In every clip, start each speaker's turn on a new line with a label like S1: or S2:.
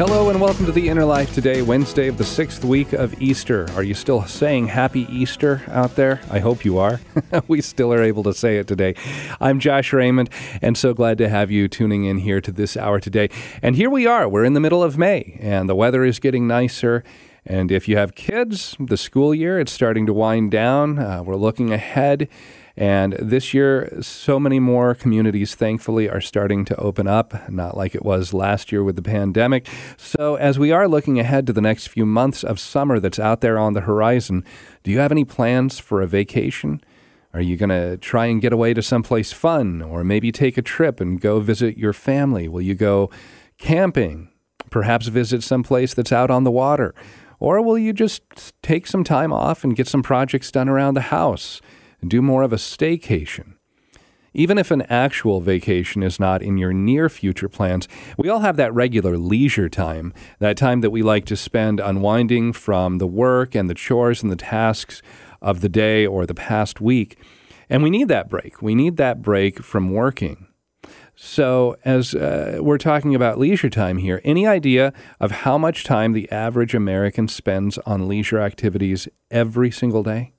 S1: Hello and welcome to the Inner Life today, Wednesday of the sixth week of Easter. Are you still saying Happy Easter out there? I hope you are. we still are able to say it today. I'm Josh Raymond, and so glad to have you tuning in here to this hour today. And here we are. We're in the middle of May, and the weather is getting nicer. And if you have kids, the school year it's starting to wind down. Uh, we're looking ahead and this year, so many more communities, thankfully, are starting to open up, not like it was last year with the pandemic. So, as we are looking ahead to the next few months of summer that's out there on the horizon, do you have any plans for a vacation? Are you going to try and get away to someplace fun or maybe take a trip and go visit your family? Will you go camping? Perhaps visit someplace that's out on the water? Or will you just take some time off and get some projects done around the house? Do more of a staycation. Even if an actual vacation is not in your near future plans, we all have that regular leisure time, that time that we like to spend unwinding from the work and the chores and the tasks of the day or the past week. And we need that break. We need that break from working. So, as uh, we're talking about leisure time here, any idea of how much time the average American spends on leisure activities every single day?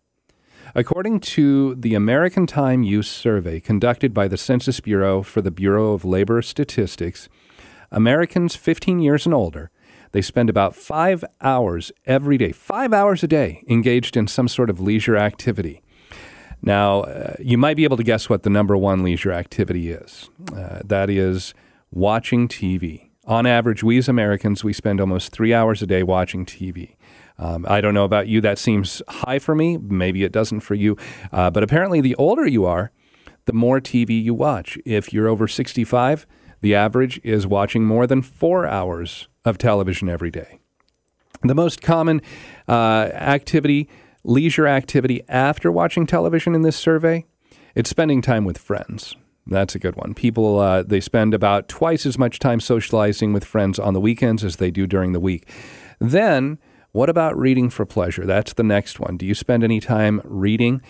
S1: According to the American Time Use Survey conducted by the Census Bureau for the Bureau of Labor Statistics, Americans 15 years and older, they spend about five hours every day, five hours a day, engaged in some sort of leisure activity. Now, uh, you might be able to guess what the number one leisure activity is. Uh, that is watching TV. On average, we as Americans, we spend almost three hours a day watching TV. Um, I don't know about you. That seems high for me. Maybe it doesn't for you. Uh, but apparently, the older you are, the more TV you watch. If you're over 65, the average is watching more than four hours of television every day. The most common uh, activity, leisure activity after watching television in this survey, it's spending time with friends. That's a good one. People uh, they spend about twice as much time socializing with friends on the weekends as they do during the week. Then what about reading for pleasure? That's the next one. Do you spend any time reading?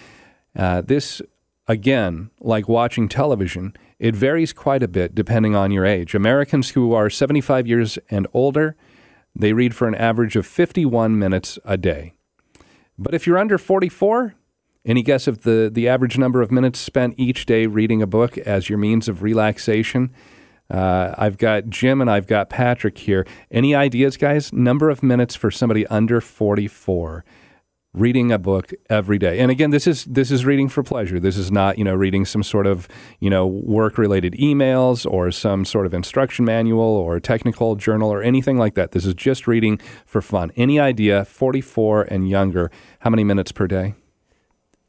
S1: Uh, this, again, like watching television, it varies quite a bit depending on your age. Americans who are 75 years and older, they read for an average of 51 minutes a day. But if you're under 44, any guess of the, the average number of minutes spent each day reading a book as your means of relaxation? Uh, I've got Jim and I've got Patrick here. Any ideas, guys? Number of minutes for somebody under 44 reading a book every day. And again, this is this is reading for pleasure. This is not, you know, reading some sort of, you know, work-related emails or some sort of instruction manual or technical journal or anything like that. This is just reading for fun. Any idea 44 and younger, how many minutes per day?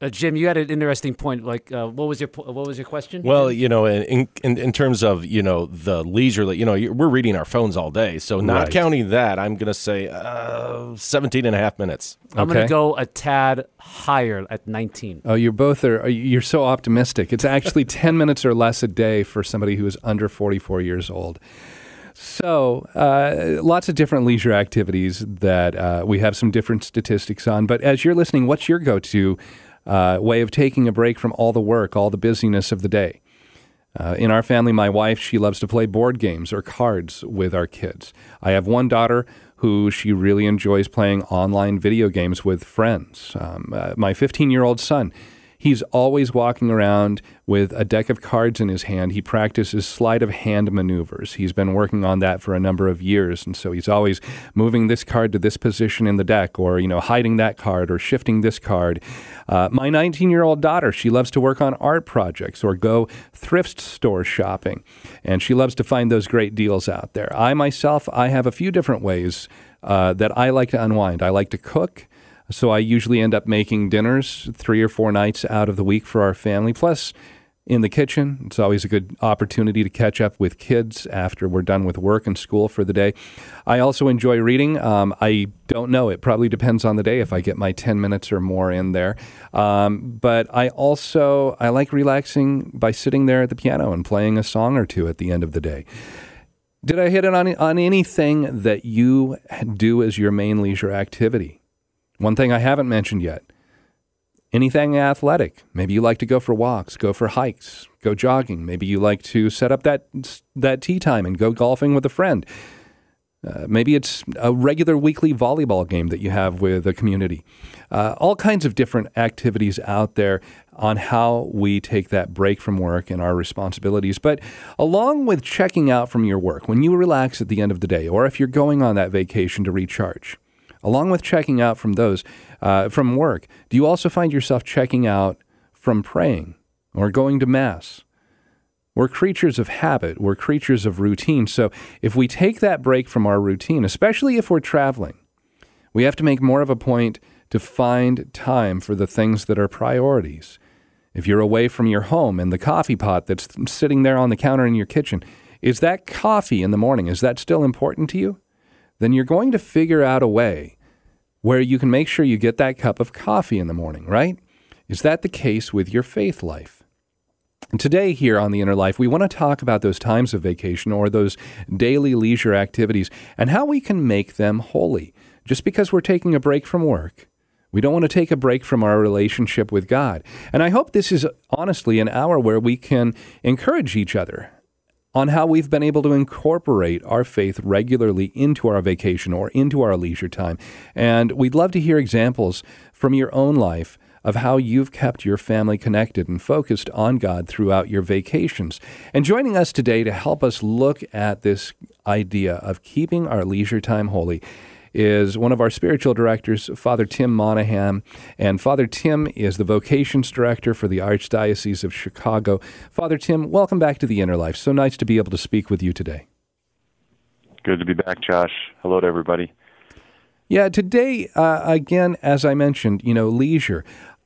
S2: Uh, Jim, you had an interesting point. Like, uh, what was your what was your question?
S3: Well, you know, in, in in terms of you know the leisure, you know, we're reading our phones all day. So not right. counting that, I'm going to say uh, 17 and a half minutes.
S2: I'm okay. going to go a tad higher at 19.
S1: Oh, you're both are you're so optimistic. It's actually 10 minutes or less a day for somebody who is under 44 years old. So, uh, lots of different leisure activities that uh, we have some different statistics on. But as you're listening, what's your go to uh, way of taking a break from all the work, all the busyness of the day. Uh, in our family, my wife, she loves to play board games or cards with our kids. I have one daughter who she really enjoys playing online video games with friends. Um, uh, my 15 year old son, He's always walking around with a deck of cards in his hand. He practices sleight of hand maneuvers. He's been working on that for a number of years, and so he's always moving this card to this position in the deck, or you know, hiding that card, or shifting this card. Uh, my 19-year-old daughter, she loves to work on art projects or go thrift store shopping, and she loves to find those great deals out there. I myself, I have a few different ways uh, that I like to unwind. I like to cook. So I usually end up making dinners three or four nights out of the week for our family. Plus, in the kitchen, it's always a good opportunity to catch up with kids after we're done with work and school for the day. I also enjoy reading. Um, I don't know; it probably depends on the day if I get my ten minutes or more in there. Um, but I also I like relaxing by sitting there at the piano and playing a song or two at the end of the day. Did I hit it on on anything that you do as your main leisure activity? One thing I haven't mentioned yet anything athletic. Maybe you like to go for walks, go for hikes, go jogging. Maybe you like to set up that, that tee time and go golfing with a friend. Uh, maybe it's a regular weekly volleyball game that you have with a community. Uh, all kinds of different activities out there on how we take that break from work and our responsibilities. But along with checking out from your work, when you relax at the end of the day, or if you're going on that vacation to recharge, along with checking out from those uh, from work, do you also find yourself checking out from praying or going to mass? We're creatures of habit. We're creatures of routine. So if we take that break from our routine, especially if we're traveling, we have to make more of a point to find time for the things that are priorities. If you're away from your home and the coffee pot that's sitting there on the counter in your kitchen, is that coffee in the morning, is that still important to you? Then you're going to figure out a way where you can make sure you get that cup of coffee in the morning, right? Is that the case with your faith life? And today, here on The Inner Life, we want to talk about those times of vacation or those daily leisure activities and how we can make them holy. Just because we're taking a break from work, we don't want to take a break from our relationship with God. And I hope this is honestly an hour where we can encourage each other on how we've been able to incorporate our faith regularly into our vacation or into our leisure time. And we'd love to hear examples from your own life of how you've kept your family connected and focused on God throughout your vacations. And joining us today to help us look at this idea of keeping our leisure time holy is one of our spiritual directors, Father Tim Monahan. And Father Tim is the vocations director for the Archdiocese of Chicago. Father Tim, welcome back to the Inner Life. So nice to be able to speak with you today.
S4: Good to be back, Josh. Hello to everybody.
S1: Yeah, today, uh, again, as I mentioned, you know, leisure.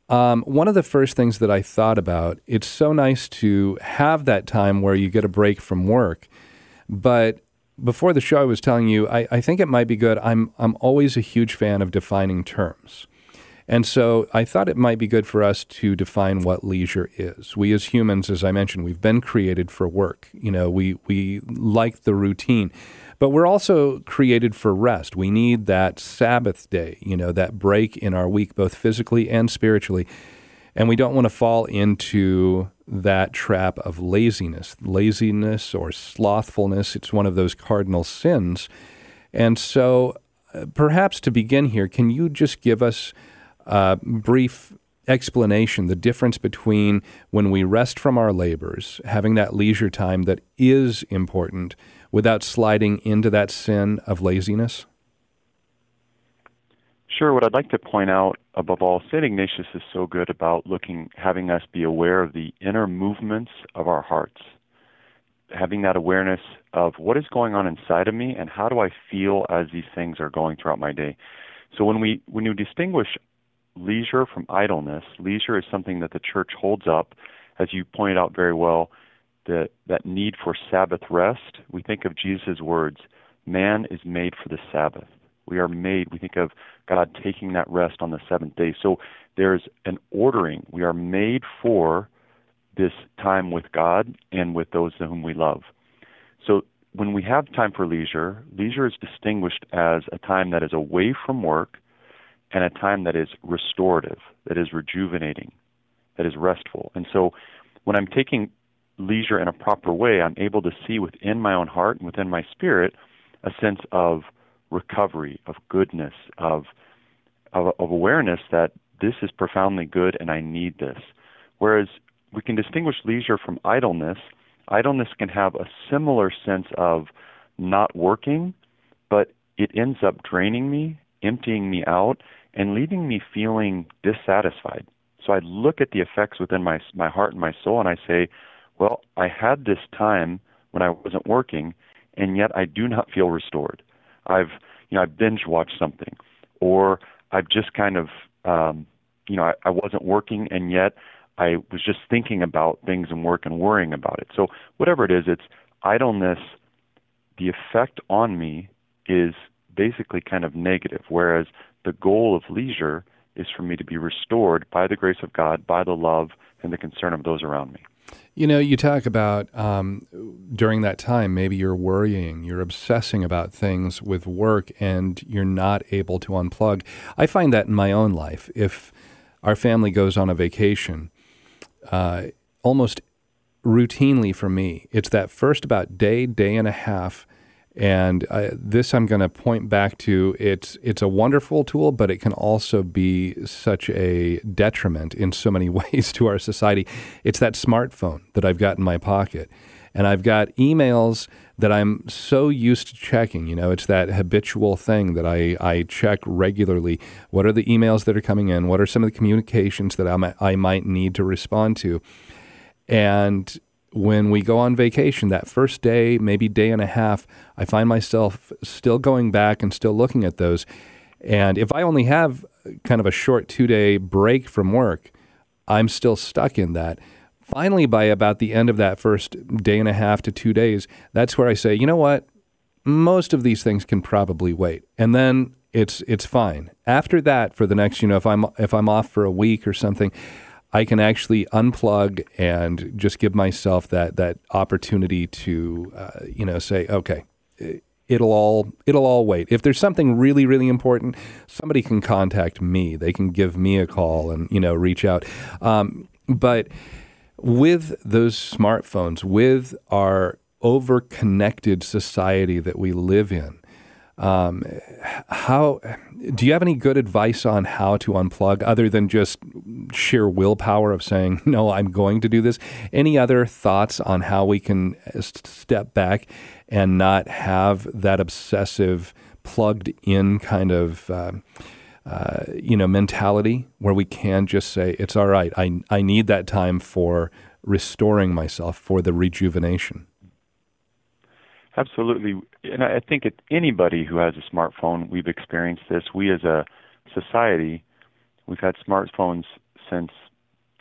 S1: Um, one of the first things that I thought about, it's so nice to have that time where you get a break from work, but before the show, I was telling you, I, I think it might be good. I'm, I'm always a huge fan of defining terms. And so I thought it might be good for us to define what leisure is. We as humans, as I mentioned, we've been created for work. You know, we, we like the routine, but we're also created for rest. We need that Sabbath day, you know, that break in our week, both physically and spiritually. And we don't want to fall into that trap of laziness. Laziness or slothfulness, it's one of those cardinal sins. And so, uh, perhaps to begin here, can you just give us a brief explanation the difference between when we rest from our labors, having that leisure time that is important, without sliding into that sin of laziness?
S4: Sure. What I'd like to point out above all, St. Ignatius is so good about looking, having us be aware of the inner movements of our hearts, having that awareness of what is going on inside of me and how do I feel as these things are going throughout my day. So when we when you distinguish leisure from idleness, leisure is something that the church holds up, as you pointed out very well, that that need for Sabbath rest. We think of Jesus' words, "Man is made for the Sabbath." We are made, we think of God taking that rest on the seventh day. So there's an ordering. We are made for this time with God and with those whom we love. So when we have time for leisure, leisure is distinguished as a time that is away from work and a time that is restorative, that is rejuvenating, that is restful. And so when I'm taking leisure in a proper way, I'm able to see within my own heart and within my spirit a sense of recovery, of goodness, of, of, of awareness that this is profoundly good and I need this. Whereas we can distinguish leisure from idleness. Idleness can have a similar sense of not working, but it ends up draining me, emptying me out, and leaving me feeling dissatisfied. So I look at the effects within my my heart and my soul, and I say, well, I had this time when I wasn't working, and yet I do not feel restored. I've you know I binge watched something, or I've just kind of um, you know I, I wasn't working, and yet I was just thinking about things and work and worrying about it. So whatever it is, it's idleness. The effect on me is basically kind of negative, whereas the goal of leisure is for me to be restored by the grace of God, by the love and the concern of those around me.
S1: You know, you talk about um, during that time, maybe you're worrying, you're obsessing about things with work, and you're not able to unplug. I find that in my own life. If our family goes on a vacation, uh, almost routinely for me, it's that first about day, day and a half and uh, this I'm going to point back to. It's it's a wonderful tool, but it can also be such a detriment in so many ways to our society. It's that smartphone that I've got in my pocket, and I've got emails that I'm so used to checking. You know, it's that habitual thing that I I check regularly. What are the emails that are coming in? What are some of the communications that I I might need to respond to? And when we go on vacation, that first day, maybe day and a half, I find myself still going back and still looking at those. And if I only have kind of a short two day break from work, I'm still stuck in that. Finally, by about the end of that first day and a half to two days, that's where I say, you know what? Most of these things can probably wait. And then it's it's fine. After that, for the next, you know, if I'm if I'm off for a week or something, I can actually unplug and just give myself that that opportunity to uh, you know say okay it'll all it'll all wait. If there's something really really important somebody can contact me. They can give me a call and you know reach out. Um, but with those smartphones with our over connected society that we live in um, how do you have any good advice on how to unplug other than just sheer willpower of saying, no, I'm going to do this? Any other thoughts on how we can step back and not have that obsessive, plugged in kind of. Uh, uh, you know, mentality where we can just say, it's all right. I, I need that time for restoring myself, for the rejuvenation.
S4: Absolutely. And I think it, anybody who has a smartphone, we've experienced this. We as a society, we've had smartphones since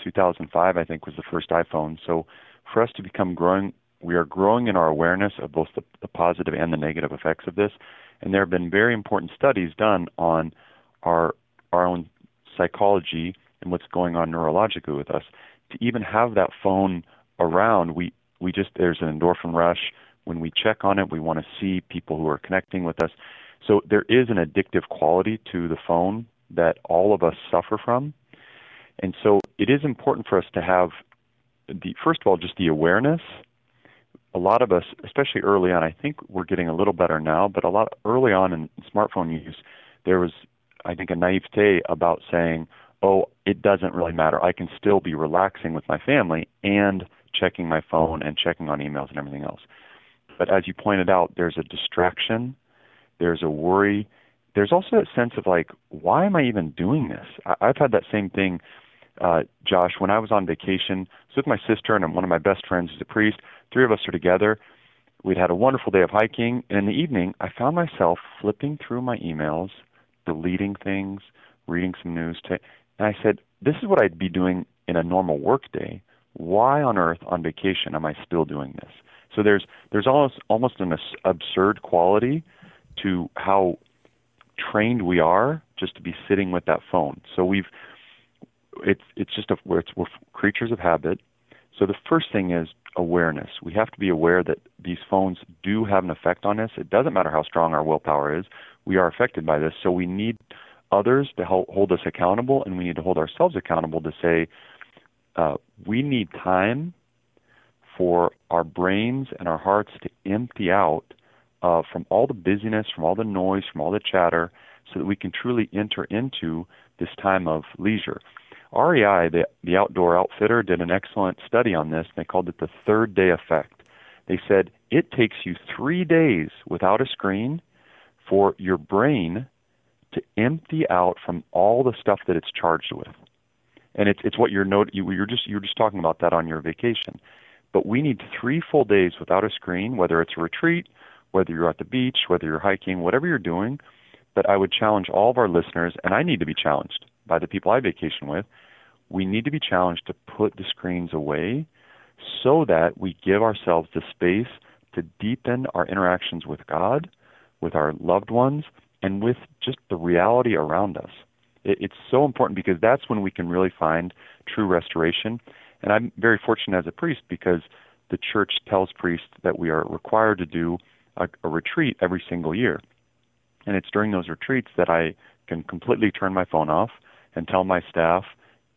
S4: 2005, I think, was the first iPhone. So for us to become growing, we are growing in our awareness of both the, the positive and the negative effects of this. And there have been very important studies done on our our own psychology and what's going on neurologically with us. To even have that phone around, we we just there's an endorphin rush when we check on it, we want to see people who are connecting with us. So there is an addictive quality to the phone that all of us suffer from. And so it is important for us to have the first of all just the awareness. A lot of us, especially early on, I think we're getting a little better now, but a lot early on in smartphone use, there was I think a naivete about saying, "Oh, it doesn't really matter. I can still be relaxing with my family and checking my phone and checking on emails and everything else." But as you pointed out, there's a distraction, there's a worry, there's also a sense of like, why am I even doing this? I- I've had that same thing, uh, Josh, when I was on vacation. I was with my sister and one of my best friends who's a priest. Three of us are together. We'd had a wonderful day of hiking, and in the evening, I found myself flipping through my emails, deleting things, reading some news. and I said, this is what I'd be doing in a normal work day. Why on earth on vacation am I still doing this? So there's there's almost almost an absurd quality to how trained we are just to be sitting with that phone. So we've it's it's just a we're, we're creatures of habit. So the first thing is awareness. We have to be aware that these phones do have an effect on us. It doesn't matter how strong our willpower is. We are affected by this. So we need others to help hold us accountable, and we need to hold ourselves accountable to say uh, we need time for our brains and our hearts to empty out uh, from all the busyness, from all the noise, from all the chatter, so that we can truly enter into this time of leisure. REI, the, the outdoor outfitter, did an excellent study on this, and they called it the third day effect. They said it takes you three days without a screen for your brain to empty out from all the stuff that it's charged with. And it's it's what you're note you, you're just you're just talking about that on your vacation. But we need three full days without a screen, whether it's a retreat, whether you're at the beach, whether you're hiking, whatever you're doing. But I would challenge all of our listeners, and I need to be challenged by the people I vacation with. We need to be challenged to put the screens away so that we give ourselves the space to deepen our interactions with God, with our loved ones, and with just the reality around us. It's so important because that's when we can really find true restoration. And I'm very fortunate as a priest because the church tells priests that we are required to do a, a retreat every single year. And it's during those retreats that I can completely turn my phone off and tell my staff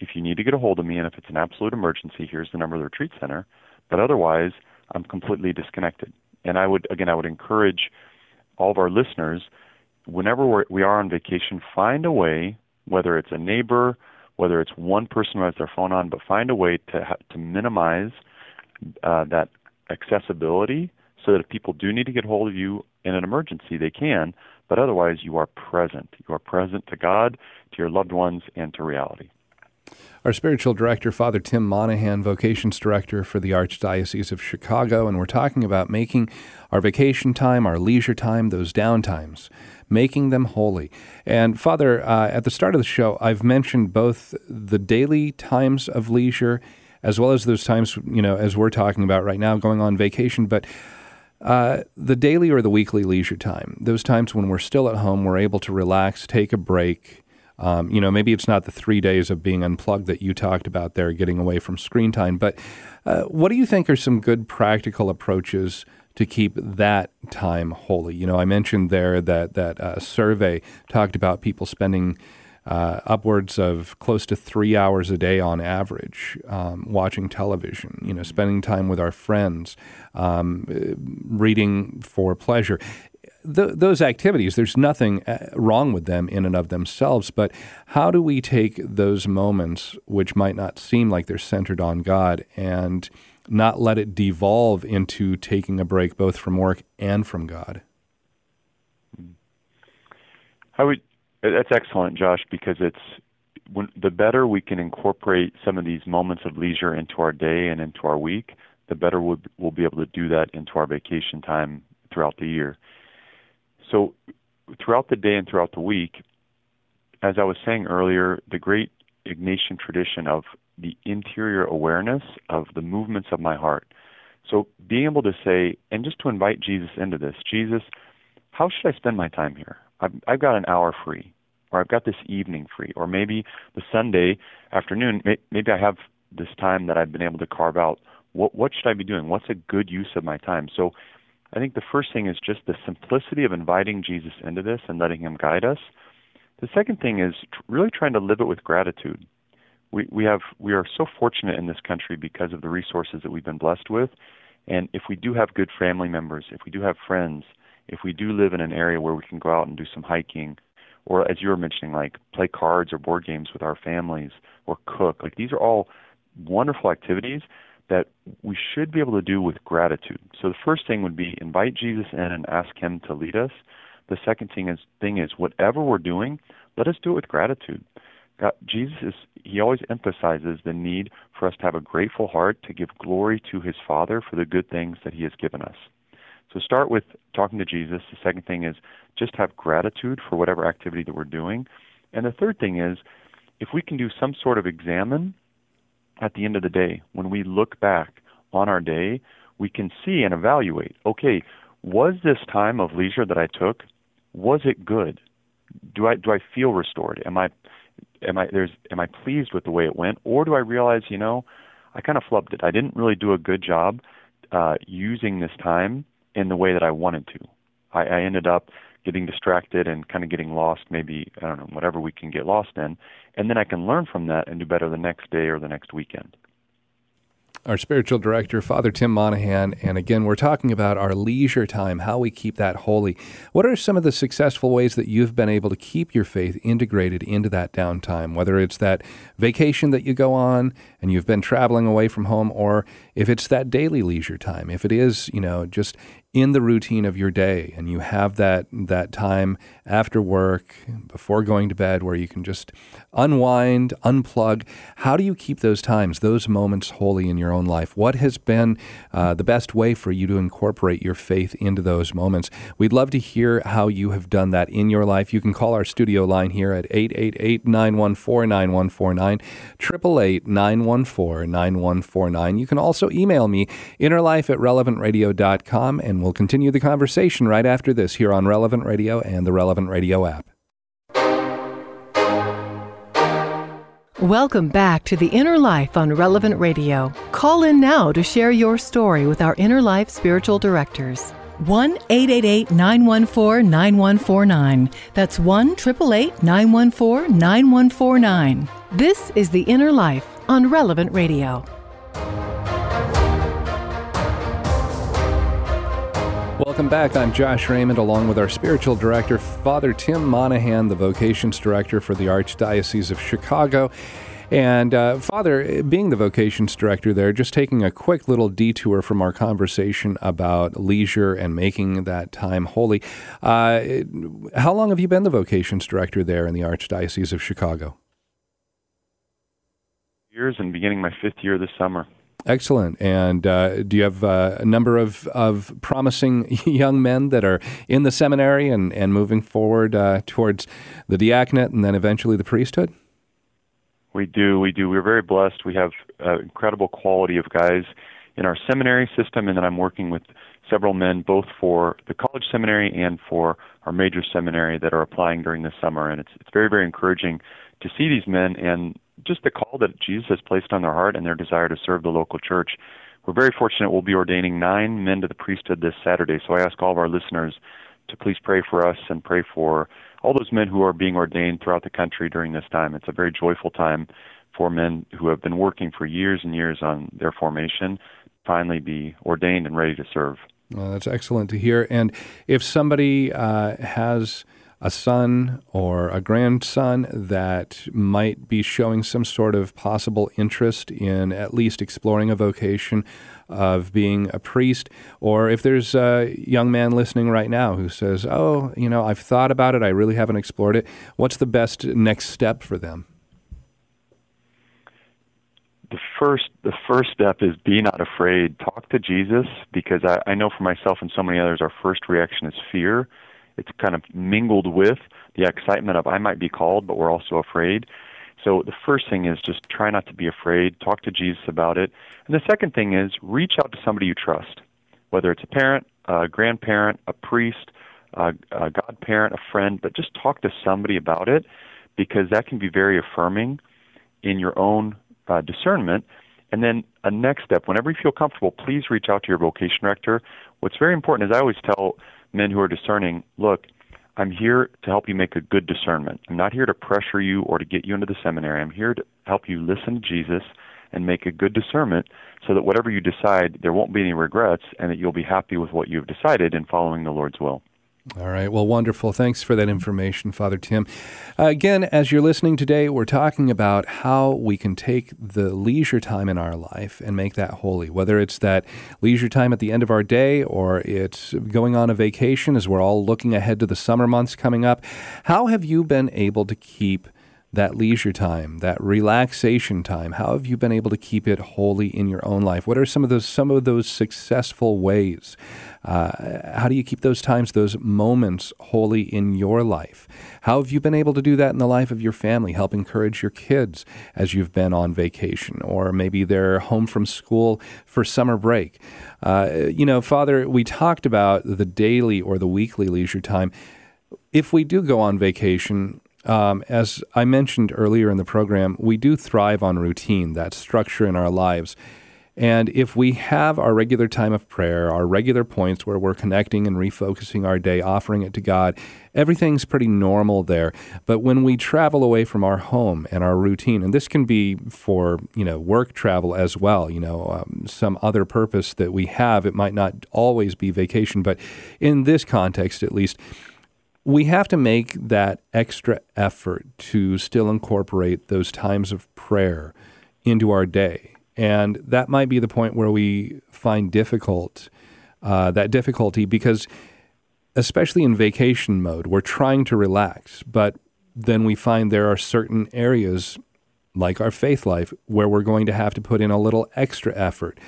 S4: if you need to get a hold of me and if it's an absolute emergency, here's the number of the retreat center. But otherwise, I'm completely disconnected. And I would, again, I would encourage all of our listeners, whenever we're, we are on vacation, find a way, whether it's a neighbor, whether it's one person who has their phone on, but find a way to ha- to minimize uh, that accessibility so that if people do need to get hold of you in an emergency, they can. But otherwise, you are present. You are present to God, to your loved ones, and to reality.
S1: Our spiritual director, Father Tim Monahan, vocations director for the Archdiocese of Chicago, and we're talking about making our vacation time, our leisure time, those downtimes, making them holy. And Father, uh, at the start of the show, I've mentioned both the daily times of leisure as well as those times, you know, as we're talking about right now, going on vacation, but uh, the daily or the weekly leisure time, those times when we're still at home, we're able to relax, take a break, um, you know, maybe it's not the three days of being unplugged that you talked about there, getting away from screen time. But uh, what do you think are some good practical approaches to keep that time holy? You know, I mentioned there that that uh, survey talked about people spending. Uh, upwards of close to three hours a day on average um, watching television, you know, spending time with our friends, um, reading for pleasure th- those activities, there's nothing uh, wrong with them in and of themselves, but how do we take those moments, which might not seem like they're centered on God, and not let it devolve into taking a break both from work and from God?
S4: I would. That's excellent, Josh, because it's when, the better we can incorporate some of these moments of leisure into our day and into our week, the better we'll, we'll be able to do that into our vacation time throughout the year. So throughout the day and throughout the week, as I was saying earlier, the great Ignatian tradition of the interior awareness of the movements of my heart. So being able to say, and just to invite Jesus into this, Jesus, how should I spend my time here? I've, I've got an hour free, or I've got this evening free, or maybe the Sunday afternoon, maybe I have this time that I've been able to carve out. What, what should I be doing? What's a good use of my time? So I think the first thing is just the simplicity of inviting Jesus into this and letting him guide us. The second thing is really trying to live it with gratitude. We we have we are so fortunate in this country because of the resources that we've been blessed with. And if we do have good family members, if we do have friends, if we do live in an area where we can go out and do some hiking, or as you were mentioning, like play cards or board games with our families, or cook, like these are all wonderful activities that we should be able to do with gratitude. So the first thing would be invite Jesus in and ask him to lead us. The second thing is thing is whatever we're doing, let us do it with gratitude. God, Jesus is he always emphasizes the need for us to have a grateful heart to give glory to his Father for the good things that he has given us. So start with talking to Jesus. The second thing is just have gratitude for whatever activity that we're doing. And the third thing is if we can do some sort of examen at the end of the day, when we look back on our day, we can see and evaluate okay, was this time of leisure that I took, was it good? Do I do I feel restored? Am I am I there's am I pleased with the way it went, or do I realize you know I kind of flubbed it. I didn't really do a good job uh, using this time in the way that I wanted to. I, I ended up getting distracted and kind of getting lost, maybe, I don't know, whatever we can get lost in. And then I can learn from that and do better the next day or the next weekend.
S1: our spiritual director, Father Tim Monahan. And again, we're talking about our leisure time, how we keep that holy. What are some of the successful ways that you've been able to keep your faith integrated into that downtime, whether it's that vacation that you go on and you've been traveling away from home, or if it's that daily leisure time, if it is, you know, just in the routine of your day and you have that that time after work before going to bed where you can just unwind unplug how do you keep those times those moments holy in your own life? What has been uh, the best way for you to incorporate your faith into those moments? We'd love to hear how you have done that in your life. You can call our studio line here at 888-914-9149 888-914-9149 you can also email me innerlife at relevantradio.com and we'll continue the conversation right after this here on Relevant Radio and the Relevant Radio app.
S5: Welcome back to The Inner Life on Relevant Radio. Call in now to share your story with our Inner Life spiritual directors. 1 888 914 9149. That's 1 888 914 9149. This is The Inner Life on Relevant Radio.
S1: Welcome back. I'm Josh Raymond, along with our spiritual director, Father Tim Monahan, the vocations director for the Archdiocese of Chicago. And uh, Father, being the vocations director there, just taking a quick little detour from our conversation about leisure and making that time holy. Uh, how long have you been the vocations director there in the Archdiocese of Chicago?
S4: Years and beginning my fifth year this summer.
S1: Excellent. And uh, do you have uh, a number of, of promising young men that are in the seminary and, and moving forward uh, towards the diaconate and then eventually the priesthood?
S4: We do. We do. We're very blessed. We have uh, incredible quality of guys in our seminary system, and then I'm working with several men both for the college seminary and for our major seminary that are applying during the summer. And it's it's very very encouraging to see these men and just the call that Jesus has placed on their heart and their desire to serve the local church. We're very fortunate we'll be ordaining nine men to the priesthood this Saturday. So I ask all of our listeners to please pray for us and pray for all those men who are being ordained throughout the country during this time. It's a very joyful time for men who have been working for years and years on their formation finally be ordained and ready to serve.
S1: Well, that's excellent to hear. And if somebody uh, has a son or a grandson that might be showing some sort of possible interest in at least exploring a vocation of being a priest, or if there's a young man listening right now who says, Oh, you know, I've thought about it, I really haven't explored it, what's the best next step for them?
S4: the first the first step is be not afraid talk to jesus because I, I know for myself and so many others our first reaction is fear it's kind of mingled with the excitement of I might be called, but we're also afraid. So the first thing is just try not to be afraid. Talk to Jesus about it. And the second thing is reach out to somebody you trust, whether it's a parent, a grandparent, a priest, a, a godparent, a friend, but just talk to somebody about it because that can be very affirming in your own uh, discernment. And then a next step, whenever you feel comfortable, please reach out to your vocation director. What's very important is I always tell men who are discerning, look, I'm here to help you make a good discernment. I'm not here to pressure you or to get you into the seminary. I'm here to help you listen to Jesus and make a good discernment so that whatever you decide, there won't be any regrets and that you'll be happy with what you've decided in following the Lord's will.
S1: All right. Well, wonderful. Thanks for that information, Father Tim. Uh, again, as you're listening today, we're talking about how we can take the leisure time in our life and make that holy, whether it's that leisure time at the end of our day or it's going on a vacation as we're all looking ahead to the summer months coming up. How have you been able to keep that leisure time, that relaxation time? How have you been able to keep it holy in your own life? What are some of those some of those successful ways? Uh, how do you keep those times, those moments holy in your life? How have you been able to do that in the life of your family? Help encourage your kids as you've been on vacation, or maybe they're home from school for summer break. Uh, you know, Father, we talked about the daily or the weekly leisure time. If we do go on vacation, um, as I mentioned earlier in the program, we do thrive on routine, that structure in our lives. And if we have our regular time of prayer, our regular points where we're connecting and refocusing our day, offering it to God, everything's pretty normal there. But when we travel away from our home and our routine, and this can be for you know work travel as well, you know um, some other purpose that we have, it might not always be vacation, but in this context at least we have to make that extra effort to still incorporate those times of prayer into our day. And that might be the point where we find difficult uh, that difficulty because, especially in vacation mode, we're trying to relax, but then we find there are certain areas, like our faith life, where we're going to have to put in a little extra effort.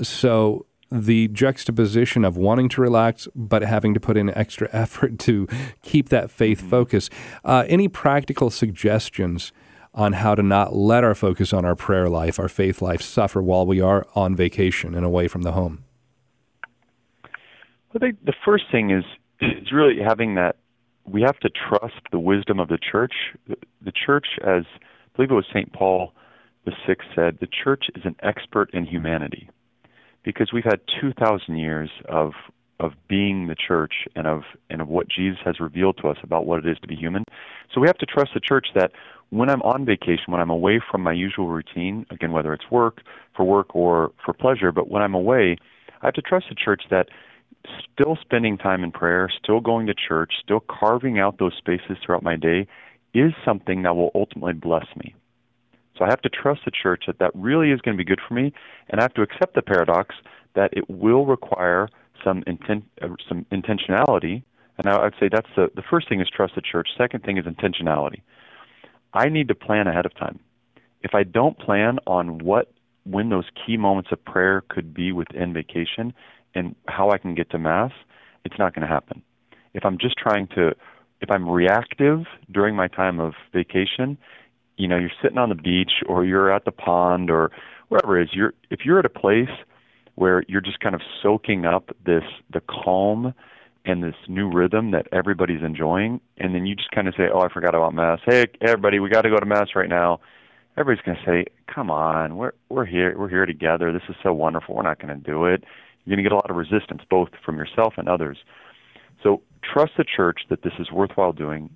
S1: So the juxtaposition of wanting to relax but having to put in extra effort to keep that faith mm-hmm. focus. Uh, any practical suggestions on how to not let our focus on our prayer life, our faith life, suffer while we are on vacation and away from the home?
S4: Think the first thing is is really having that. We have to trust the wisdom of the church. The church, as I believe it was Saint Paul the Sixth said, the church is an expert in humanity, because we've had two thousand years of of being the church and of and of what Jesus has revealed to us about what it is to be human. So we have to trust the church that when I'm on vacation, when I'm away from my usual routine, again, whether it's work, for work, or for pleasure, but when I'm away, I have to trust the church that still spending time in prayer, still going to church, still carving out those spaces throughout my day is something that will ultimately bless me. So I have to trust the church that that really is going to be good for me, and I have to accept the paradox that it will require some intent, uh, some intentionality. And I would say that's the the first thing is trust the church. Second thing is intentionality. I need to plan ahead of time. If I don't plan on what when those key moments of prayer could be within vacation and how I can get to mass, it's not going to happen. If I'm just trying to if I'm reactive during my time of vacation, you know, you're sitting on the beach or you're at the pond or wherever it is, you're if you're at a place where you're just kind of soaking up this the calm and this new rhythm that everybody's enjoying, and then you just kind of say, "Oh, I forgot about mass. Hey, everybody, we got to go to mass right now." Everybody's going to say, "Come on, we're we're here, we're here together. This is so wonderful. We're not going to do it." You're going to get a lot of resistance, both from yourself and others. So trust the church that this is worthwhile doing.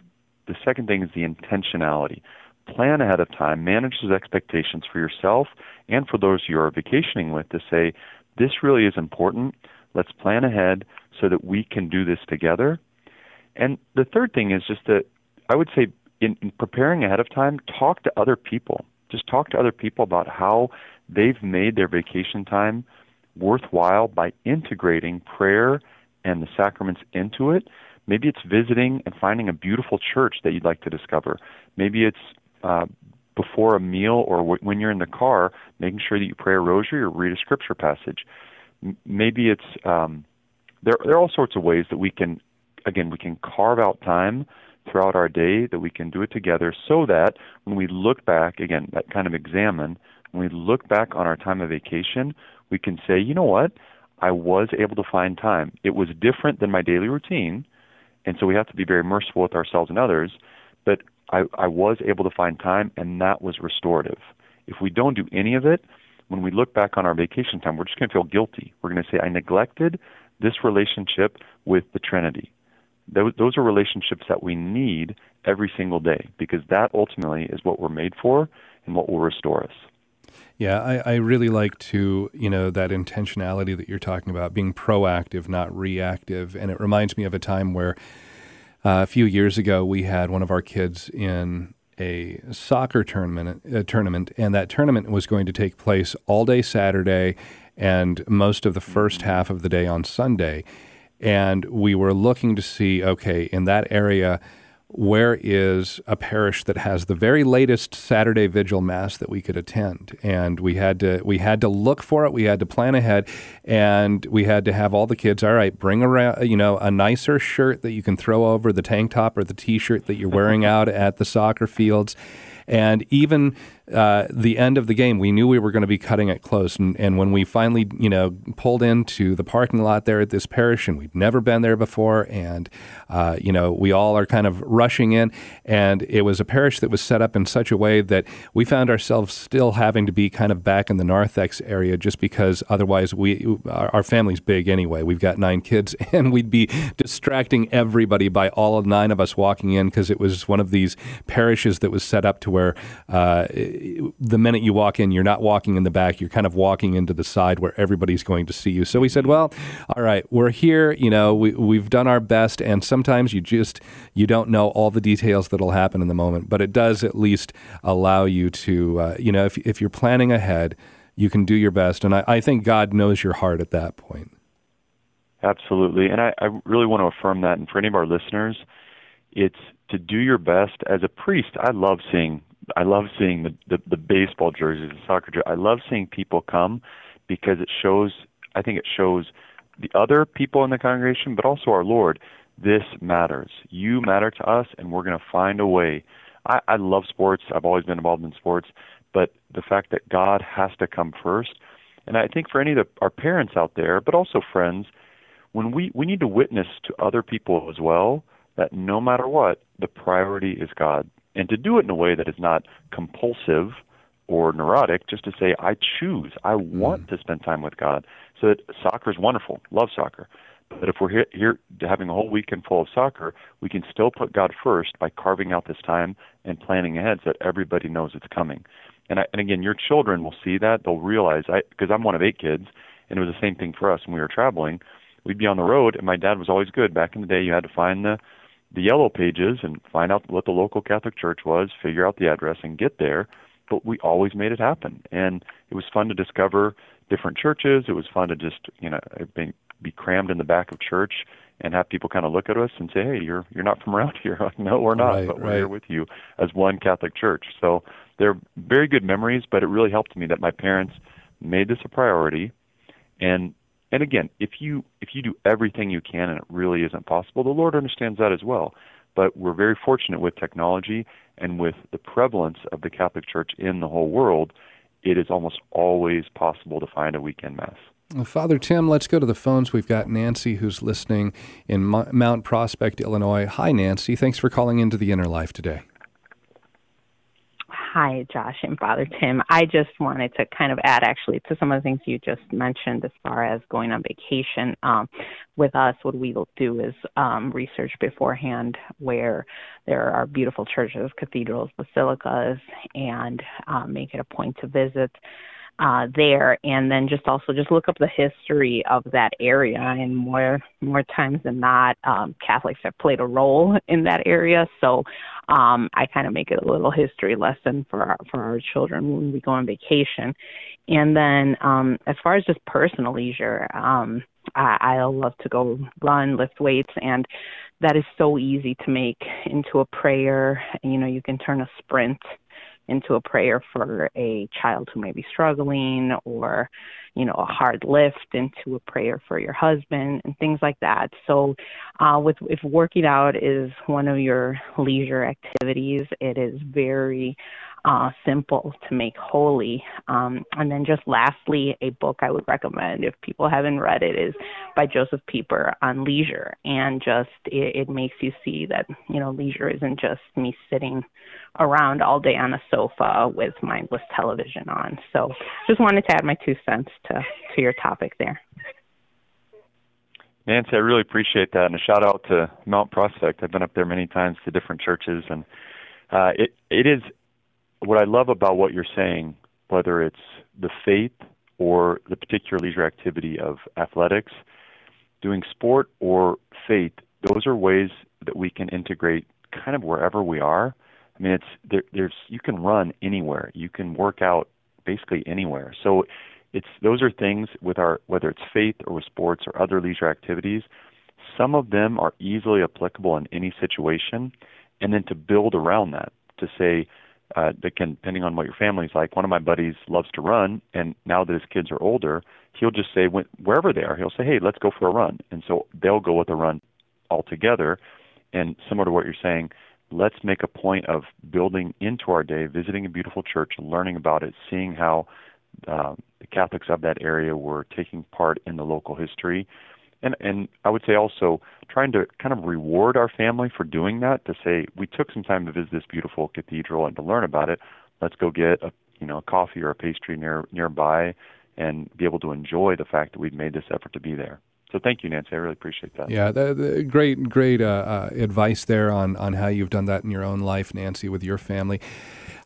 S4: The second thing is the intentionality. Plan ahead of time, manage those expectations for yourself and for those you're vacationing with to say, this really is important. Let's plan ahead so that we can do this together. And the third thing is just that I would say in, in preparing ahead of time, talk to other people. Just talk to other people about how they've made their vacation time worthwhile by integrating prayer and the sacraments into it. Maybe it's visiting and finding a beautiful church that you'd like to discover. Maybe it's uh, before a meal or w- when you're in the car, making sure that you pray a rosary or read a scripture passage. M- maybe it's um, there. There are all sorts of ways that we can, again, we can carve out time throughout our day that we can do it together, so that when we look back, again, that kind of examen. When we look back on our time of vacation, we can say, you know what, I was able to find time. It was different than my daily routine, and so we have to be very merciful with ourselves and others. But I, I was able to find time, and that was restorative. If we don't do any of it, when we look back on our vacation time, we're just going to feel guilty. We're going to say, I neglected this relationship with the Trinity. Those, those are relationships that we need every single day because that ultimately is what we're made for and what will restore us.
S1: Yeah, I, I really like to, you know, that intentionality that you're talking about, being proactive, not reactive. And it reminds me of a time where uh, a few years ago, we had one of our kids in a soccer tournament, a tournament, and that tournament was going to take place all day Saturday and most of the first half of the day on Sunday. And we were looking to see, okay, in that area, where is a parish that has the very latest Saturday vigil mass that we could attend? And we had to we had to look for it we had to plan ahead and we had to have all the kids all right bring around you know a nicer shirt that you can throw over the tank top or the t-shirt that you're wearing out at the soccer fields and even uh, the end of the game, we knew we were going to be cutting it close. And, and when we finally, you know, pulled into the parking lot there at this parish, and we'd never been there before, and, uh, you know, we all are kind of rushing in. And it was a parish that was set up in such a way that we found ourselves still having to be kind of back in the narthex area just because otherwise we, our, our family's big anyway. We've got nine kids, and we'd be distracting everybody by all nine of us walking in because it was one of these parishes that was set up to where uh, the minute you walk in, you're not walking in the back, you're kind of walking into the side where everybody's going to see you. So we said, well, all right, we're here. You know, we, we've done our best, and sometimes you just you don't know all the details that'll happen in the moment, but it does at least allow you to, uh, you know, if if you're planning ahead, you can do your best, and I, I think God knows your heart at that point.
S4: Absolutely, and I, I really want to affirm that. And for any of our listeners, it's to do your best as a priest. I love seeing I love seeing the, the, the baseball jerseys, the soccer jerseys. I love seeing people come because it shows. I think it shows the other people in the congregation, but also our Lord. This matters. You matter to us, and we're going to find a way. I, I love sports. I've always been involved in sports, but the fact that God has to come first, and I think for any of the, our parents out there, but also friends, when we we need to witness to other people as well that no matter what, the priority is God and to do it in a way that is not compulsive or neurotic, just to say, I choose, I want mm. to spend time with God. So that soccer is wonderful, love soccer. But if we're here, here having a whole weekend full of soccer, we can still put God first by carving out this time and planning ahead so that everybody knows it's coming. And, I, and again, your children will see that. They'll realize, I because I'm one of eight kids, and it was the same thing for us when we were traveling. We'd be on the road, and my dad was always good. Back in the day, you had to find the the yellow pages and find out what the local Catholic church was, figure out the address, and get there. But we always made it happen, and it was fun to discover different churches. It was fun to just you know be, be crammed in the back of church and have people kind of look at us and say, "Hey, you're you're not from around here." Like, no, we're not,
S1: right,
S4: but we're
S1: right.
S4: here with you as one Catholic church. So they're very good memories, but it really helped me that my parents made this a priority, and and again, if you if you do everything you can and it really isn't possible, the Lord understands that as well. But we're very fortunate with technology and with the prevalence of the Catholic Church in the whole world, it is almost always possible to find a weekend mass.
S1: Father Tim, let's go to the phones. We've got Nancy who's listening in Mount Prospect, Illinois. Hi, Nancy. Thanks for calling into the Inner Life today.
S6: Hi, Josh and Father Tim. I just wanted to kind of add actually to some of the things you just mentioned as far as going on vacation. Um, with us, what we will do is um, research beforehand where there are beautiful churches, cathedrals, basilicas, and um, make it a point to visit uh, there, and then just also just look up the history of that area. And more more times than not, um, Catholics have played a role in that area. So um, I kind of make it a little history lesson for our, for our children when we go on vacation. And then um, as far as just personal leisure, um, I, I love to go run, lift weights, and that is so easy to make into a prayer. You know, you can turn a sprint into a prayer for a child who may be struggling or you know a hard lift into a prayer for your husband and things like that. So uh with if working out is one of your leisure activities it is very uh, simple to make holy. Um, and then just lastly, a book I would recommend if people haven't read it is by Josef Pieper on leisure, and just it, it makes you see that you know leisure isn't just me sitting around all day on a sofa with mindless television on. So just wanted to add my two cents to to your topic there.
S4: Nancy, I really appreciate that, and a shout out to Mount Prospect. I've been up there many times to different churches, and uh, it it is what I love about what you're saying, whether it's the faith or the particular leisure activity of athletics, doing sport or faith, those are ways that we can integrate kind of wherever we are. I mean, it's there, there's you can run anywhere, you can work out basically anywhere. So it's those are things with our whether it's faith or with sports or other leisure activities. Some of them are easily applicable in any situation, and then to build around that to say, uh, depending on what your family's like. One of my buddies loves to run, and now that his kids are older, he'll just say wherever they are, he'll say, "Hey, let's go for a run," and so they'll go with a run altogether. And similar to what you're saying, let's make a point of building into our day, visiting a beautiful church, learning about it, seeing how uh, the Catholics of that area were taking part in the local history. And, and I would say also trying to kind of reward our family for doing that. To say we took some time to visit this beautiful cathedral and to learn about it. Let's go get a you know a coffee or a pastry near nearby, and be able to enjoy the fact that we've made this effort to be there. So thank you, Nancy. I really appreciate that.
S1: Yeah, the, the great, great uh, uh, advice there on on how you've done that in your own life, Nancy, with your family.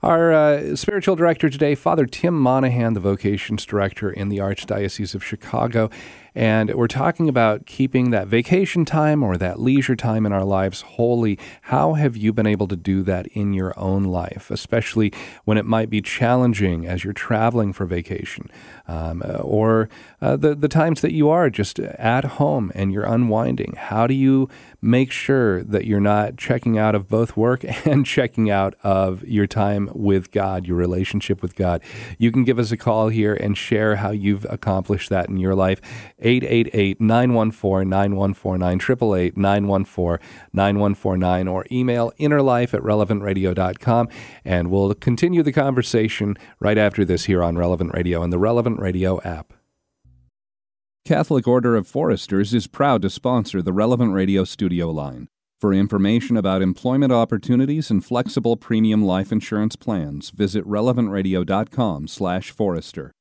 S1: Our uh, spiritual director today, Father Tim Monahan, the vocations director in the Archdiocese of Chicago. And we're talking about keeping that vacation time or that leisure time in our lives holy. How have you been able to do that in your own life, especially when it might be challenging as you're traveling for vacation, um, or uh, the the times that you are just at home and you're unwinding? How do you make sure that you're not checking out of both work and checking out of your time with God, your relationship with God? You can give us a call here and share how you've accomplished that in your life. 888 914 9149, 888 914 9149, or email innerlife at relevantradio.com. And we'll continue the conversation right after this here on Relevant Radio and the Relevant Radio app. Catholic Order of Foresters is proud to sponsor the Relevant Radio studio line. For information about employment opportunities and flexible premium life insurance plans, visit relevantradio.com/forester.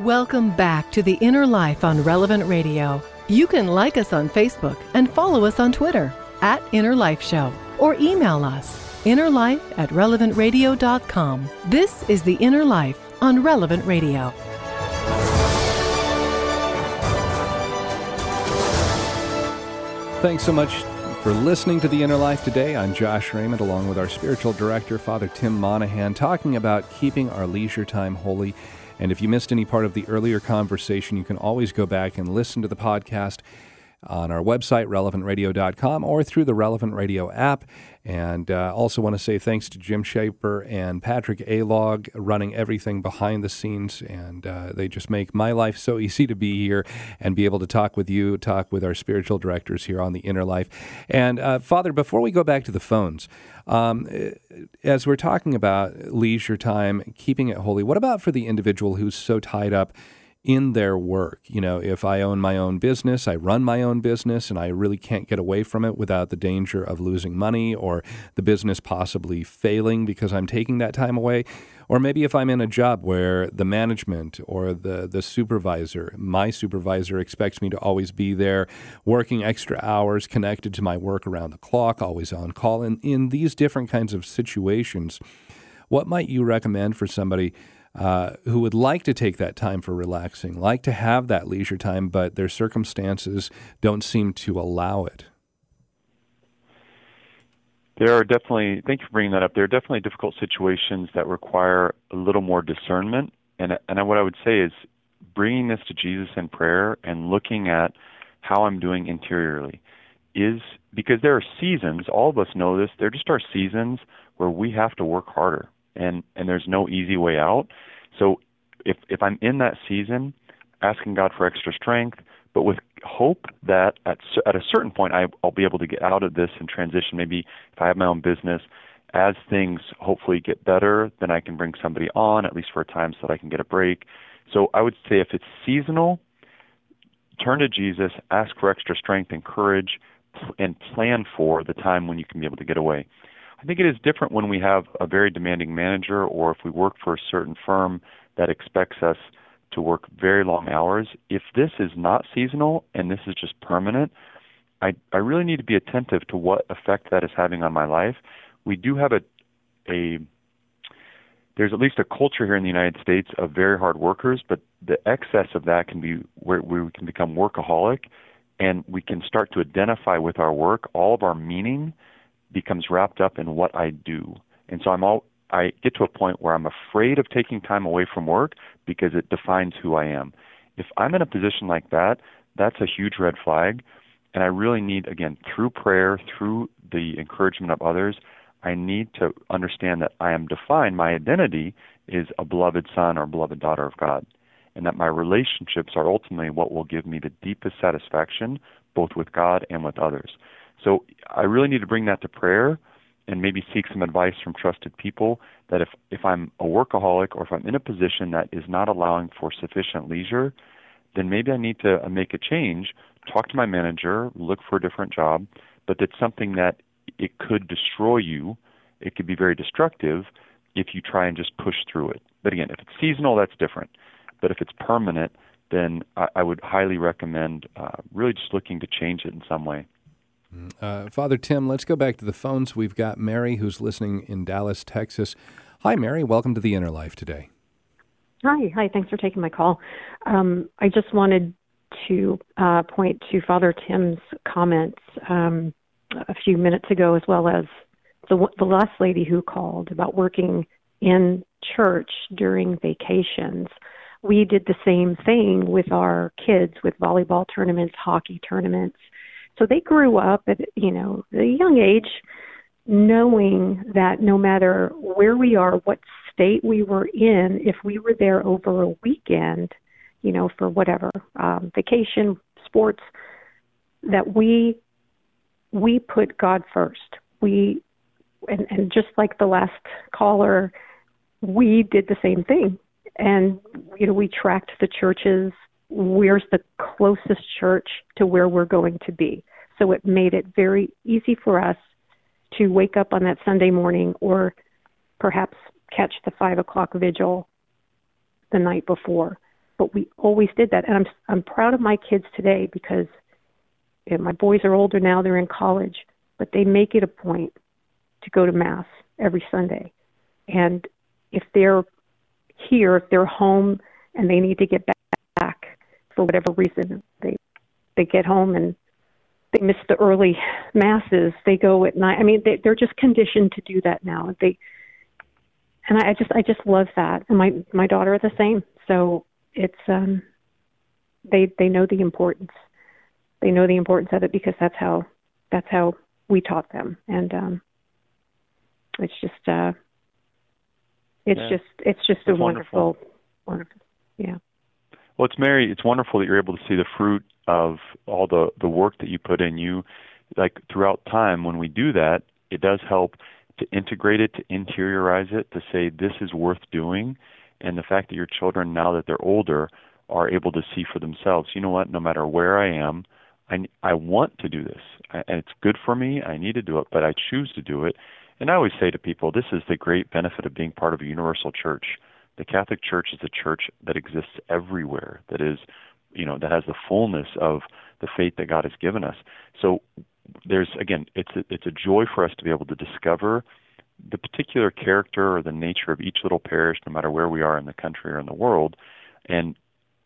S5: Welcome back to The Inner Life on Relevant Radio. You can like us on Facebook and follow us on Twitter at Inner Life Show or email us innerlife at relevantradio.com. This is The Inner Life on Relevant Radio.
S1: Thanks so much for listening to The Inner Life today. I'm Josh Raymond, along with our spiritual director, Father Tim Monahan, talking about keeping our leisure time holy and if you missed any part of the earlier conversation, you can always go back and listen to the podcast on our website, relevantradio.com, or through the Relevant Radio app. And uh, also want to say thanks to Jim Shaper and Patrick Alog running everything behind the scenes. And uh, they just make my life so easy to be here and be able to talk with you, talk with our spiritual directors here on the Inner Life. And uh, Father, before we go back to the phones, um, as we're talking about leisure time, keeping it holy, what about for the individual who's so tied up? In their work. You know, if I own my own business, I run my own business, and I really can't get away from it without the danger of losing money or the business possibly failing because I'm taking that time away. Or maybe if I'm in a job where the management or the, the supervisor, my supervisor, expects me to always be there working extra hours, connected to my work around the clock, always on call. And in these different kinds of situations, what might you recommend for somebody? Uh, who would like to take that time for relaxing, like to have that leisure time, but their circumstances don't seem to allow it?
S4: There are definitely, thank you for bringing that up. There are definitely difficult situations that require a little more discernment. And, and what I would say is bringing this to Jesus in prayer and looking at how I'm doing interiorly is because there are seasons, all of us know this, there just are seasons where we have to work harder and, and there's no easy way out. So if, if I'm in that season, asking God for extra strength, but with hope that at at a certain point I, I'll be able to get out of this and transition. Maybe if I have my own business, as things hopefully get better, then I can bring somebody on at least for a time so that I can get a break. So I would say if it's seasonal, turn to Jesus, ask for extra strength and courage, and plan for the time when you can be able to get away. I think it is different when we have a very demanding manager or if we work for a certain firm that expects us to work very long hours. If this is not seasonal and this is just permanent, I, I really need to be attentive to what effect that is having on my life. We do have a, a there's at least a culture here in the United States of very hard workers, but the excess of that can be where, we can become workaholic and we can start to identify with our work. All of our meaning becomes wrapped up in what I do. And so I'm all I get to a point where I'm afraid of taking time away from work because it defines who I am. If I'm in a position like that, that's a huge red flag. And I really need, again, through prayer, through the encouragement of others, I need to understand that I am defined, my identity is a beloved son or beloved daughter of God. and that my relationships are ultimately what will give me the deepest satisfaction, both with God and with others. So I really need to bring that to prayer and maybe seek some advice from trusted people that if, if I'm a workaholic or if I'm in a position that is not allowing for sufficient leisure, then maybe I need to uh, make a change, talk to my manager, look for a different job, but that's something that it could destroy you. It could be very destructive if you try and just push through it. But again, if it's seasonal, that's different. But if it's permanent, then I, I would highly recommend uh, really just looking to change it in some way.
S1: Mm, uh, Father Tim, let's go back to the phones. We've got Mary who's listening in Dallas, Texas. Hi, Mary. Welcome to the Inner Life today.
S7: Hi, hi. Thanks for taking my call. Um, I just wanted to uh, point to Father Tim's comments um, a few minutes ago, as well as the the last lady who called about working in church during vacations. We did the same thing with our kids with volleyball tournaments, hockey tournaments. So they grew up at you know a young age, knowing that no matter where we are, what state we were in, if we were there over a weekend, you know, for whatever um, vacation, sports, that we we put God first. We and, and just like the last caller, we did the same thing. And you know, we tracked the churches. Where's the closest church to where we're going to be? So it made it very easy for us to wake up on that Sunday morning, or perhaps catch the five o'clock vigil the night before. But we always did that, and I'm I'm proud of my kids today because you know, my boys are older now; they're in college, but they make it a point to go to mass every Sunday. And if they're here, if they're home and they need to get back for whatever reason, they they get home and they miss the early masses. They go at night. I mean, they, they're just conditioned to do that now. They and I just I just love that. And my my daughter are the same. So it's um they they know the importance. They know the importance of it because that's how that's how we taught them. And um it's just uh it's yeah. just it's just a wonderful, wonderful wonderful yeah.
S4: Well, it's Mary. It's wonderful that you're able to see the fruit of all the the work that you put in. You like throughout time when we do that, it does help to integrate it, to interiorize it, to say this is worth doing, and the fact that your children now that they're older are able to see for themselves. You know what? No matter where I am, I I want to do this, and it's good for me. I need to do it, but I choose to do it. And I always say to people, this is the great benefit of being part of a universal church. The Catholic Church is a church that exists everywhere, that is, you know, that has the fullness of the faith that God has given us. So there's again, it's a, it's a joy for us to be able to discover the particular character or the nature of each little parish, no matter where we are in the country or in the world, and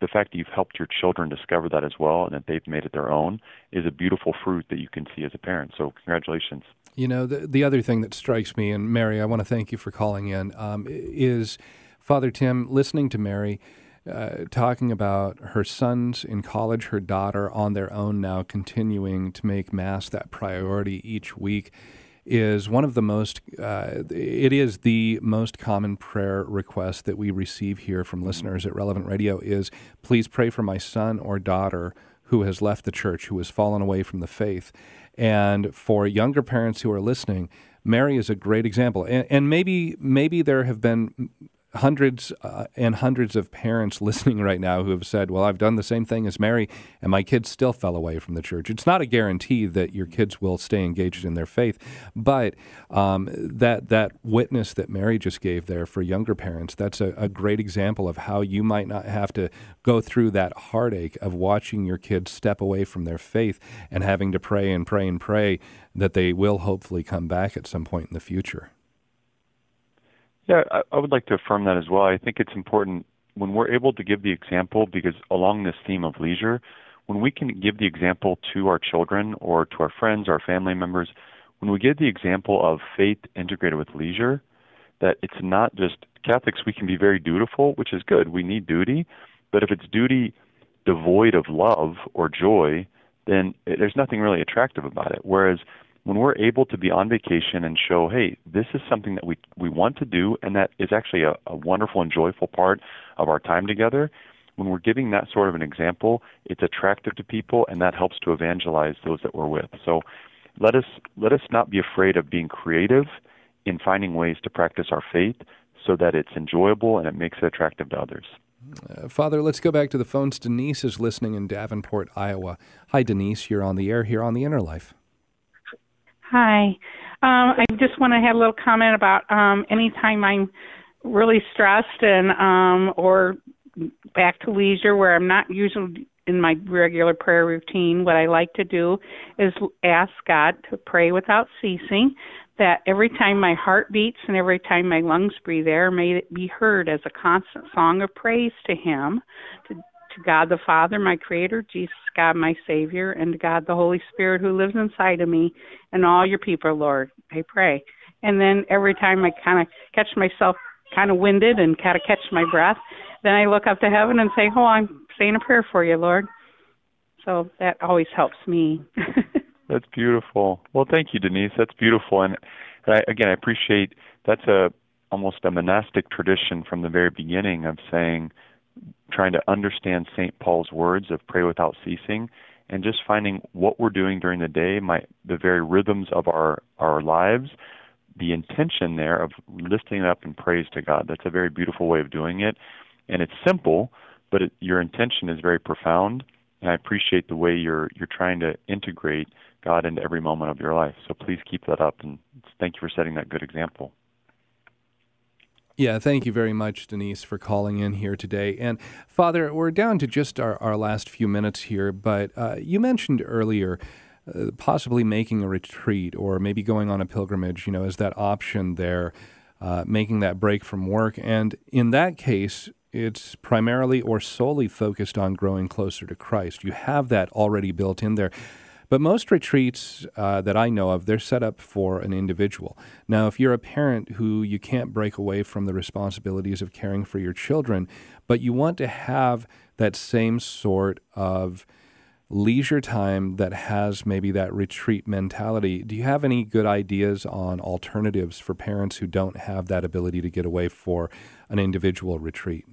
S4: the fact that you've helped your children discover that as well and that they've made it their own is a beautiful fruit that you can see as a parent. So, congratulations.
S1: You know, the, the other thing that strikes me, and Mary, I want to thank you for calling in, um, is Father Tim, listening to Mary uh, talking about her sons in college, her daughter on their own now continuing to make Mass that priority each week is one of the most, uh, it is the most common prayer request that we receive here from listeners at Relevant Radio is please pray for my son or daughter who has left the church, who has fallen away from the faith. And for younger parents who are listening, Mary is a great example. And, and maybe maybe there have been hundreds uh, and hundreds of parents listening right now who have said, Well, I've done the same thing as Mary, and my kids still fell away from the church. It's not a guarantee that your kids will stay engaged in their faith, but um, that, that witness that Mary just gave there for younger parents, that's a, a great example of how you might not have to go through that heartache of watching your kids step away from their faith and having to pray and pray and pray that they will hopefully come back at some point in the future.
S4: Yeah, I, I would like to affirm that as well. I think it's important when we're able to give the example, because along this theme of leisure, when we can give the example to our children or to our friends, our family members, when we give the example of faith integrated with leisure, that it's not just Catholics, we can be very dutiful, which is good. We need duty. But if it's duty devoid of love or joy, then there's nothing really attractive about it. Whereas when we're able to be on vacation and show, hey, this is something that we we want to do, and that is actually a, a wonderful and joyful part of our time together, when we're giving that sort of an example, it's attractive to people and that helps to evangelize those that we're with. So let us let us not be afraid of being creative in finding ways to practice our faith so that it's enjoyable and it makes it attractive to others.
S1: Uh, Father, let's go back to the phones. Denise is listening in Davenport, Iowa. Hi, Denise. You're on the air here on the Inner Life.
S8: Hi. Um, I just want to have a little comment about um, anytime I'm really stressed and um, or back to leisure where I'm not usually in my regular prayer routine, what I like to do is ask God to pray without ceasing that every time my heart beats and every time my lungs breathe air, may it be heard as a constant song of praise to Him, to, to God the Father, my Creator, Jesus, God, my Savior, and to God the Holy Spirit who lives inside of me, and all your people, Lord. I pray. And then every time I kind of catch myself kind of winded and kind of catch my breath, then I look up to heaven and say, Oh, I'm saying a prayer for you, Lord. So that always helps me.
S4: That's beautiful. Well, thank you, Denise. That's beautiful, and, and I, again, I appreciate that's a almost a monastic tradition from the very beginning of saying, trying to understand St. Paul's words of pray without ceasing, and just finding what we're doing during the day, my the very rhythms of our our lives, the intention there of lifting up in praise to God. That's a very beautiful way of doing it, and it's simple, but it, your intention is very profound. And I appreciate the way you're you're trying to integrate God into every moment of your life. So please keep that up, and thank you for setting that good example.
S1: Yeah, thank you very much, Denise, for calling in here today. And Father, we're down to just our, our last few minutes here, but uh, you mentioned earlier uh, possibly making a retreat or maybe going on a pilgrimage, you know, as that option there, uh, making that break from work. And in that case, it's primarily or solely focused on growing closer to Christ. You have that already built in there. But most retreats uh, that I know of, they're set up for an individual. Now, if you're a parent who you can't break away from the responsibilities of caring for your children, but you want to have that same sort of leisure time that has maybe that retreat mentality, do you have any good ideas on alternatives for parents who don't have that ability to get away for an individual retreat?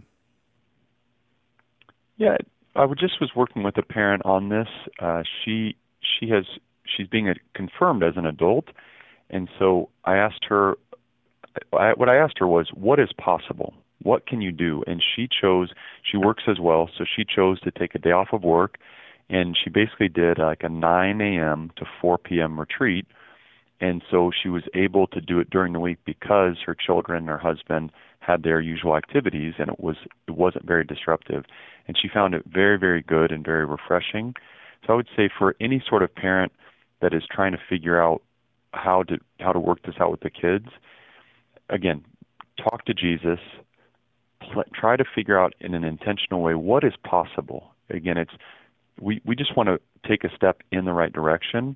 S4: Yeah, I just was working with a parent on this. Uh, she she has she's being a, confirmed as an adult, and so I asked her. I, what I asked her was, "What is possible? What can you do?" And she chose. She works as well, so she chose to take a day off of work, and she basically did uh, like a 9 a.m. to 4 p.m. retreat. And so she was able to do it during the week because her children and her husband had their usual activities, and it was it wasn't very disruptive. And she found it very, very good and very refreshing. So I would say for any sort of parent that is trying to figure out how to how to work this out with the kids, again, talk to Jesus. Pl- try to figure out in an intentional way what is possible. Again, it's we we just want to take a step in the right direction.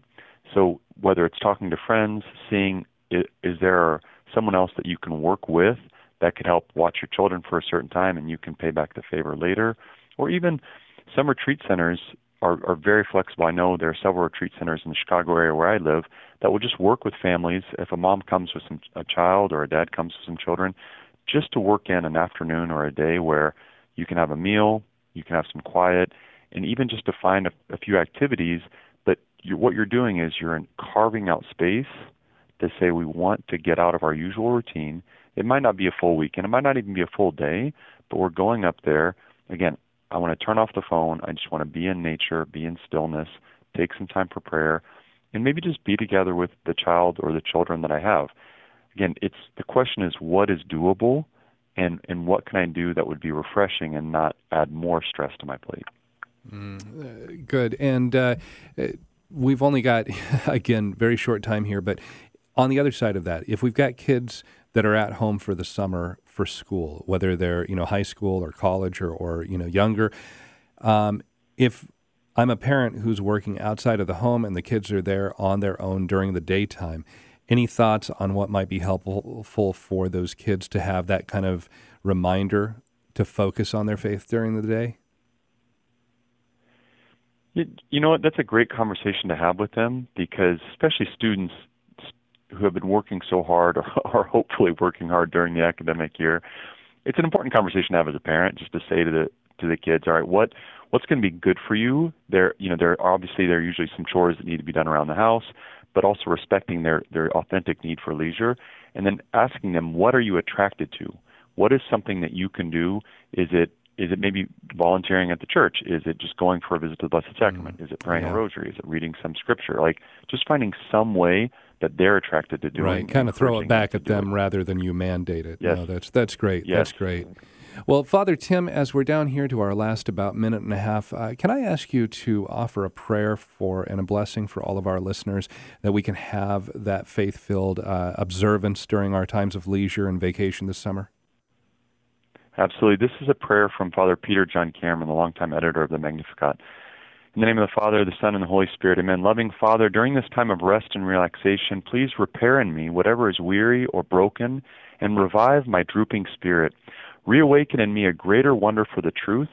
S4: So whether it's talking to friends, seeing is there someone else that you can work with that could help watch your children for a certain time and you can pay back the favor later, or even some retreat centers are, are very flexible. I know there are several retreat centers in the Chicago area where I live that will just work with families. If a mom comes with some a child or a dad comes with some children, just to work in an afternoon or a day where you can have a meal, you can have some quiet, and even just to find a, a few activities. But you, what you're doing is you're carving out space to say we want to get out of our usual routine. It might not be a full weekend, it might not even be a full day, but we're going up there again I want to turn off the phone. I just want to be in nature, be in stillness, take some time for prayer, and maybe just be together with the child or the children that I have. Again, it's the question is what is doable and and what can I do that would be refreshing and not add more stress to my plate.
S1: Mm, uh, good. And uh, uh we've only got again very short time here, but on the other side of that, if we've got kids that are at home for the summer for school, whether they're you know high school or college or, or you know younger. Um, if I'm a parent who's working outside of the home and the kids are there on their own during the daytime, any thoughts on what might be helpful for those kids to have that kind of reminder to focus on their faith during the day?
S4: You, know what? That's a great conversation to have with them because, especially students, who have been working so hard or are hopefully working hard during the academic year, it's an important conversation to have as a parent just to say to the to the kids, all right, what what's going to be good for you? There, you know, there obviously there are usually some chores that need to be done around the house, but also respecting their their authentic need for leisure, and then asking them, what are you attracted to? What is something that you can do? Is it is it maybe volunteering at the church? Is it just going for a visit to the Blessed Sacrament? Mm, is it praying yeah. a rosary? Is it reading some scripture? Like just finding some way that they're attracted to doing.
S1: Right, kind of throw it back at them it. rather than you mandate it.
S4: Yes.
S1: No, that's that's great.
S4: Yes.
S1: That's great. Well, Father Tim, as we're down here to our last about minute and a half, uh, can I ask you to offer a prayer for and a blessing for all of our listeners that we can have that faith filled uh, observance during our times of leisure and vacation this summer?
S4: Absolutely. This is a prayer from Father Peter John Cameron, the longtime editor of the Magnificat. In the name of the Father, the Son, and the Holy Spirit, amen. Loving Father, during this time of rest and relaxation, please repair in me whatever is weary or broken and revive my drooping spirit. Reawaken in me a greater wonder for the truth.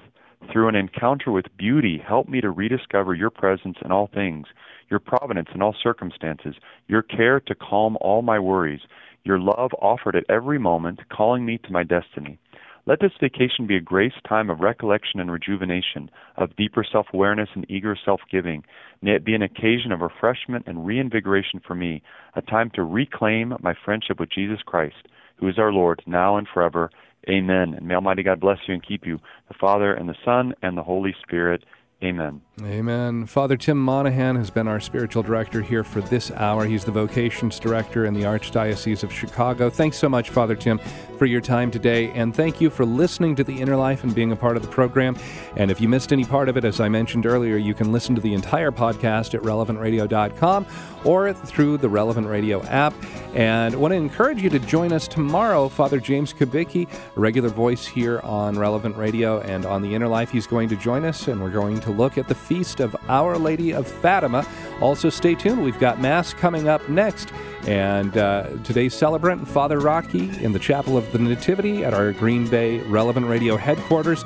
S4: Through an encounter with beauty, help me to rediscover your presence in all things, your providence in all circumstances, your care to calm all my worries, your love offered at every moment, calling me to my destiny. Let this vacation be a grace time of recollection and rejuvenation, of deeper self awareness and eager self giving. May it be an occasion of refreshment and reinvigoration for me, a time to reclaim my friendship with Jesus Christ, who is our Lord, now and forever. Amen. And may Almighty God bless you and keep you, the Father, and the Son, and the Holy Spirit. Amen.
S1: Amen. Father Tim Monahan has been our spiritual director here for this hour. He's the vocations director in the Archdiocese of Chicago. Thanks so much, Father Tim, for your time today. And thank you for listening to The Inner Life and being a part of the program. And if you missed any part of it, as I mentioned earlier, you can listen to the entire podcast at relevantradio.com or through the Relevant Radio app. And I want to encourage you to join us tomorrow. Father James Kubicki, a regular voice here on Relevant Radio and on The Inner Life, he's going to join us, and we're going to look at the feast of Our Lady of Fatima. Also, stay tuned. We've got Mass coming up next. And uh, today's celebrant, Father Rocky, in the Chapel of the Nativity at our Green Bay Relevant Radio headquarters.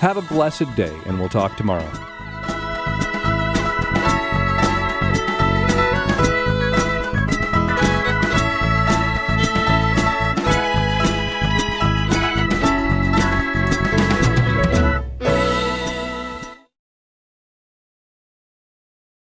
S1: Have a blessed day, and we'll talk tomorrow.